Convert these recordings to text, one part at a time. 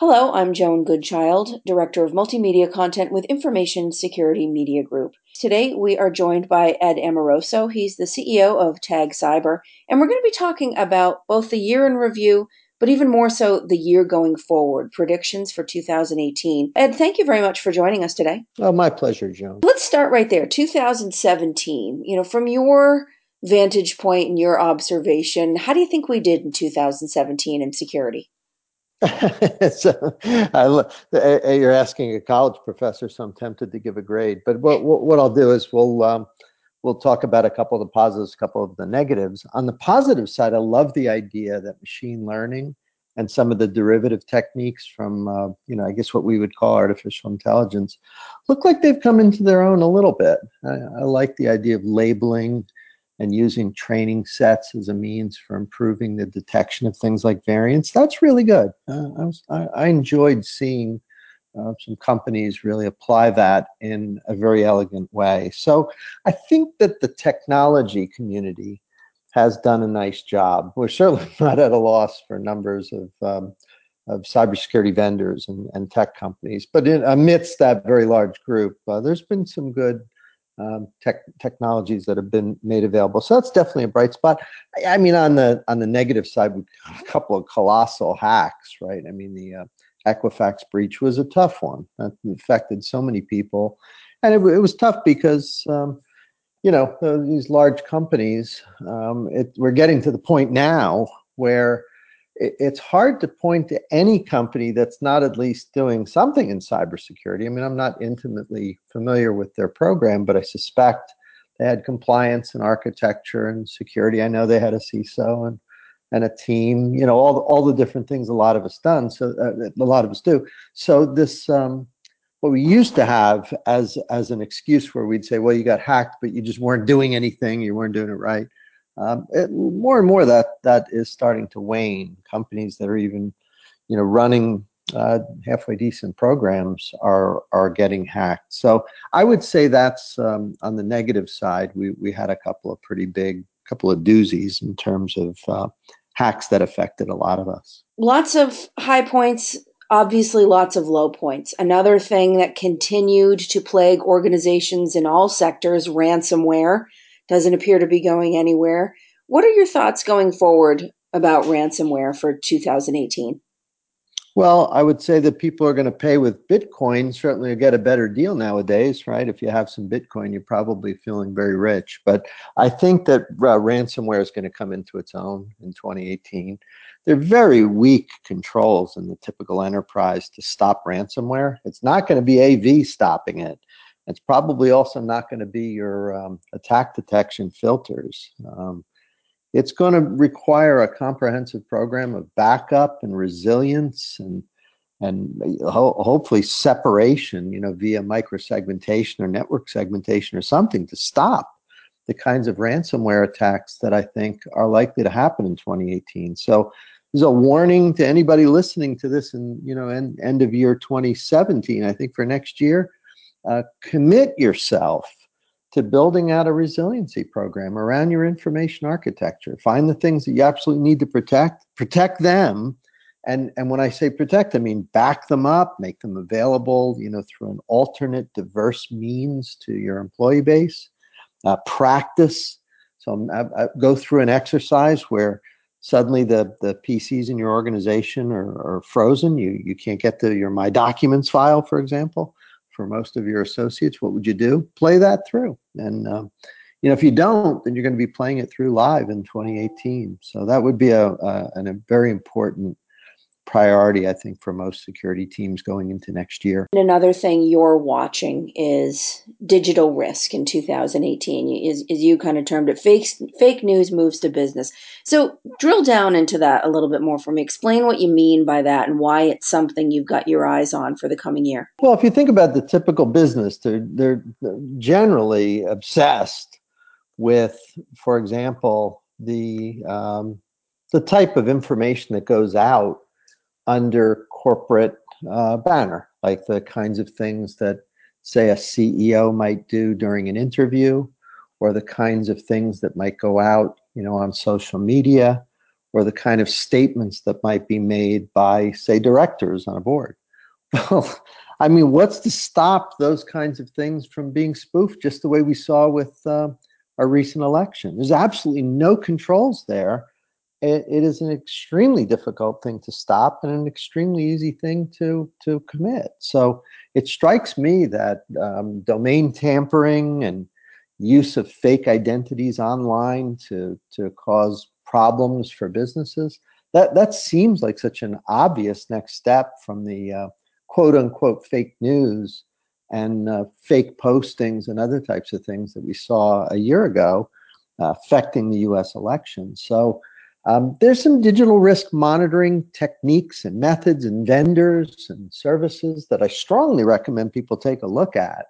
Hello, I'm Joan Goodchild, Director of Multimedia Content with Information Security Media Group. Today we are joined by Ed Amoroso. He's the CEO of Tag Cyber, and we're going to be talking about both the year in review, but even more so the year going forward, predictions for 2018. Ed, thank you very much for joining us today. Oh, my pleasure, Joan. Let's start right there. 2017. You know, from your vantage point and your observation, how do you think we did in 2017 in security? so, I, you're asking a college professor, so I'm tempted to give a grade. But what, what I'll do is we'll um, we'll talk about a couple of the positives, a couple of the negatives. On the positive side, I love the idea that machine learning and some of the derivative techniques from, uh, you know, I guess what we would call artificial intelligence, look like they've come into their own a little bit. I, I like the idea of labeling and using training sets as a means for improving the detection of things like variants, that's really good. Uh, I, was, I, I, enjoyed seeing uh, some companies really apply that in a very elegant way. So I think that the technology community has done a nice job. We're certainly not at a loss for numbers of um, of cybersecurity vendors and, and tech companies, but in, amidst that very large group, uh, there's been some good um, tech, technologies that have been made available. So that's definitely a bright spot. I, I, mean, on the on the negative side, we a couple of colossal hacks, right? I mean, the uh, Equifax breach was a tough one that affected so many people, and it, it was tough because. Um, you know these large companies um, it, we're getting to the point now where it's hard to point to any company that's not at least doing something in cybersecurity. I mean, I'm not intimately familiar with their program, but I suspect they had compliance and architecture and security. I know they had a CISO and and a team. You know, all the, all the different things a lot of us done. So uh, a lot of us do. So this. Um, what we used to have as as an excuse where we'd say, well, you got hacked, but you just weren't doing anything, you weren't doing it right. Um, it, more and more that that is starting to wane. Companies that are even, you know, running uh, halfway decent programs are are getting hacked. So I would say that's um, on the negative side. We we had a couple of pretty big, couple of doozies in terms of uh, hacks that affected a lot of us. Lots of high points. Obviously, lots of low points. Another thing that continued to plague organizations in all sectors ransomware doesn't appear to be going anywhere. What are your thoughts going forward about ransomware for 2018? Well, I would say that people are going to pay with Bitcoin. Certainly, get a better deal nowadays, right? If you have some Bitcoin, you're probably feeling very rich. But I think that uh, ransomware is going to come into its own in 2018. They're very weak controls in the typical enterprise to stop ransomware. It's not going to be AV stopping it. It's probably also not going to be your um, attack detection filters. Um, it's going to require a comprehensive program of backup and resilience and and ho- hopefully separation, you know, via microsegmentation or network segmentation or something to stop the kinds of ransomware attacks that I think are likely to happen in 2018. So there's a warning to anybody listening to this in, you know, end, end of year 2017. I think for next year, uh, commit yourself to building out a resiliency program around your information architecture. Find the things that you absolutely need to protect, protect them. And, and when I say protect, I mean back them up, make them available, you know, through an alternate diverse means to your employee base. Uh, practice. So I, I go through an exercise where suddenly the, the PCs in your organization are, are frozen. You, you can't get to your My Documents file, for example for most of your associates, what would you do? Play that through. And, um, you know, if you don't, then you're going to be playing it through live in 2018. So that would be a, a, a very important priority, I think, for most security teams going into next year. And another thing you're watching is digital risk in 2018. As, as you kind of termed it, fake, fake news moves to business. So drill down into that a little bit more for me. Explain what you mean by that and why it's something you've got your eyes on for the coming year. Well, if you think about the typical business, they're, they're generally obsessed with, for example, the um, the type of information that goes out under corporate uh, banner, like the kinds of things that, say, a CEO might do during an interview, or the kinds of things that might go out, you know, on social media, or the kind of statements that might be made by, say, directors on a board. Well, I mean, what's to stop those kinds of things from being spoofed, just the way we saw with uh, our recent election? There's absolutely no controls there. It, it is an extremely difficult thing to stop and an extremely easy thing to to commit. So it strikes me that um, domain tampering and use of fake identities online to to cause problems for businesses that that seems like such an obvious next step from the uh, quote unquote fake news and uh, fake postings and other types of things that we saw a year ago uh, affecting the US election. So um, there's some digital risk monitoring techniques and methods and vendors and services that I strongly recommend people take a look at.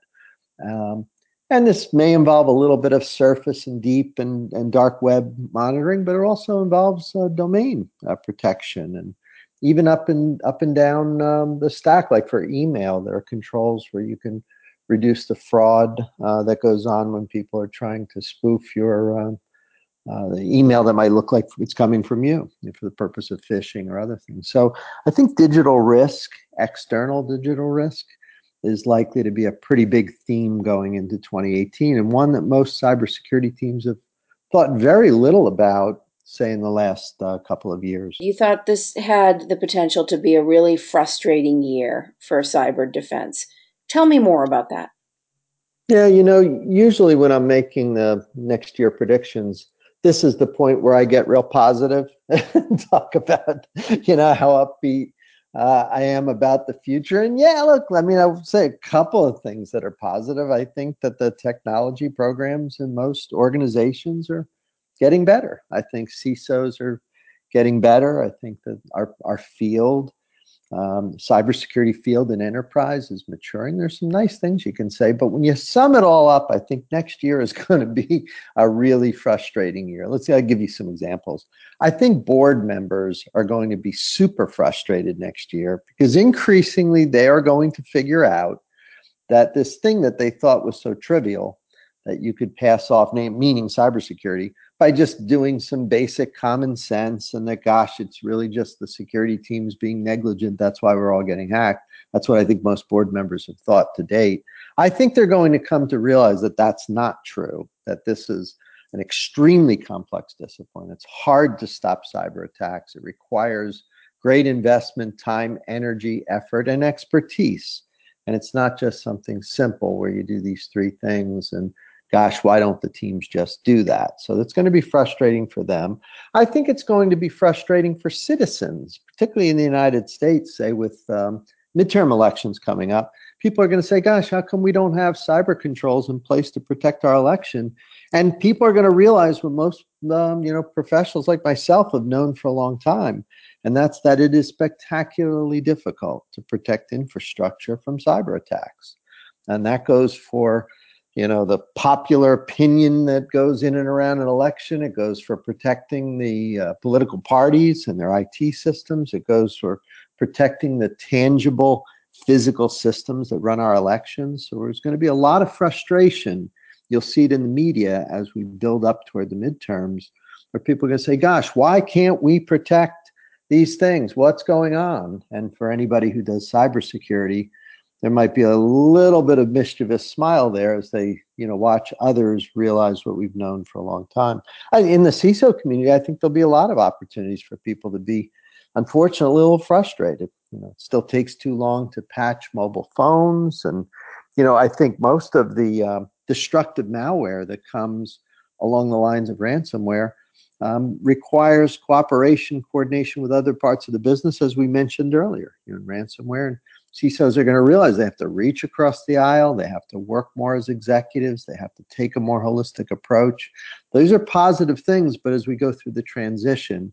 Um, and this may involve a little bit of surface and deep and, and dark web monitoring, but it also involves uh, domain uh, protection and even up and up and down um, the stack, like for email, there are controls where you can reduce the fraud uh, that goes on when people are trying to spoof your um, uh, the email that might look like it's coming from you for the purpose of phishing or other things. So I think digital risk, external digital risk, is likely to be a pretty big theme going into 2018 and one that most cybersecurity teams have thought very little about say in the last uh, couple of years. You thought this had the potential to be a really frustrating year for cyber defense. Tell me more about that. Yeah, you know, usually when I'm making the next year predictions, this is the point where I get real positive and talk about, you know, how upbeat uh, I am about the future. And yeah, look, I mean, I would say a couple of things that are positive. I think that the technology programs in most organizations are getting better. I think CISOs are getting better. I think that our, our field, um, cybersecurity field and enterprise is maturing. There's some nice things you can say, but when you sum it all up, I think next year is going to be a really frustrating year. Let's see, I'll give you some examples. I think board members are going to be super frustrated next year because increasingly they are going to figure out that this thing that they thought was so trivial that you could pass off name meaning cybersecurity by just doing some basic common sense and that gosh it's really just the security teams being negligent. That's why we're all getting hacked. That's what i think most board members have thought to date. I think they're going to come to realize that that's not true that this is an extremely complex discipline. It's hard to stop cyber attacks. It requires great investment time energy effort and expertise. And it's not just something simple where you do these three things and gosh, why don't the teams just do that? So it's going to be frustrating for them. I think it's going to be frustrating for citizens, particularly in the United States, say with um, midterm elections coming up. People are going to say, gosh, how come we don't have cyber controls in place to protect our election? And people are going to realize what most um, you know professionals like myself have known for a long time, and that's that it is spectacularly difficult to protect infrastructure from cyber attacks. And that goes for you know the popular opinion that goes in and around an election. It goes for protecting the uh, political parties and their IT systems. It goes for protecting the tangible physical systems that run our elections. So there's going to be a lot of frustration. You'll see it in the media as we build up toward the midterms where people are going to say gosh why can't we protect these things? What's going on? And for anybody who does cybersecurity there might be a little bit of mischievous smile there as they you know watch others realize what we've known for a long time. In the ciso community i think there'll be a lot of opportunities for people to be unfortunately a little frustrated. You know it still takes too long to patch mobile phones and you know i think most of the uh, destructive malware that comes along the lines of ransomware um, requires cooperation coordination with other parts of the business as we mentioned earlier you know ransomware and CISOs are going to realize they have to reach across the aisle. They have to work more as executives. They have to take a more holistic approach. Those are positive things, but as we go through the transition,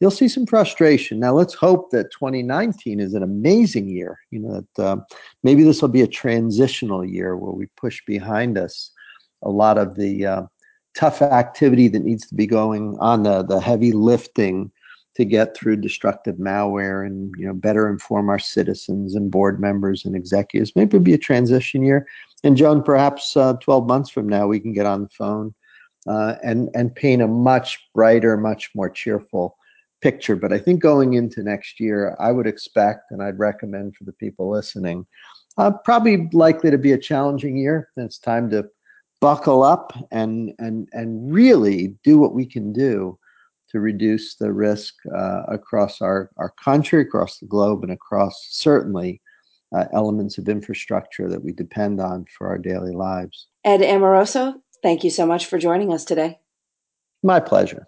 you'll see some frustration. Now, let's hope that 2019 is an amazing year. You know, that um, maybe this will be a transitional year where we push behind us a lot of the uh, tough activity that needs to be going on, the, the heavy lifting to get through destructive malware and you know better inform our citizens and board members and executives. Maybe it'll be a transition year. And Joan, perhaps uh, 12 months from now, we can get on the phone uh, and and paint a much brighter, much more cheerful picture. But I think going into next year, I would expect, and I'd recommend for the people listening, uh, probably likely to be a challenging year. It's time to buckle up and and and really do what we can do to reduce the risk uh, across our, our country, across the globe, and across certainly uh, elements of infrastructure that we depend on for our daily lives. Ed Amoroso, thank you so much for joining us today. My pleasure.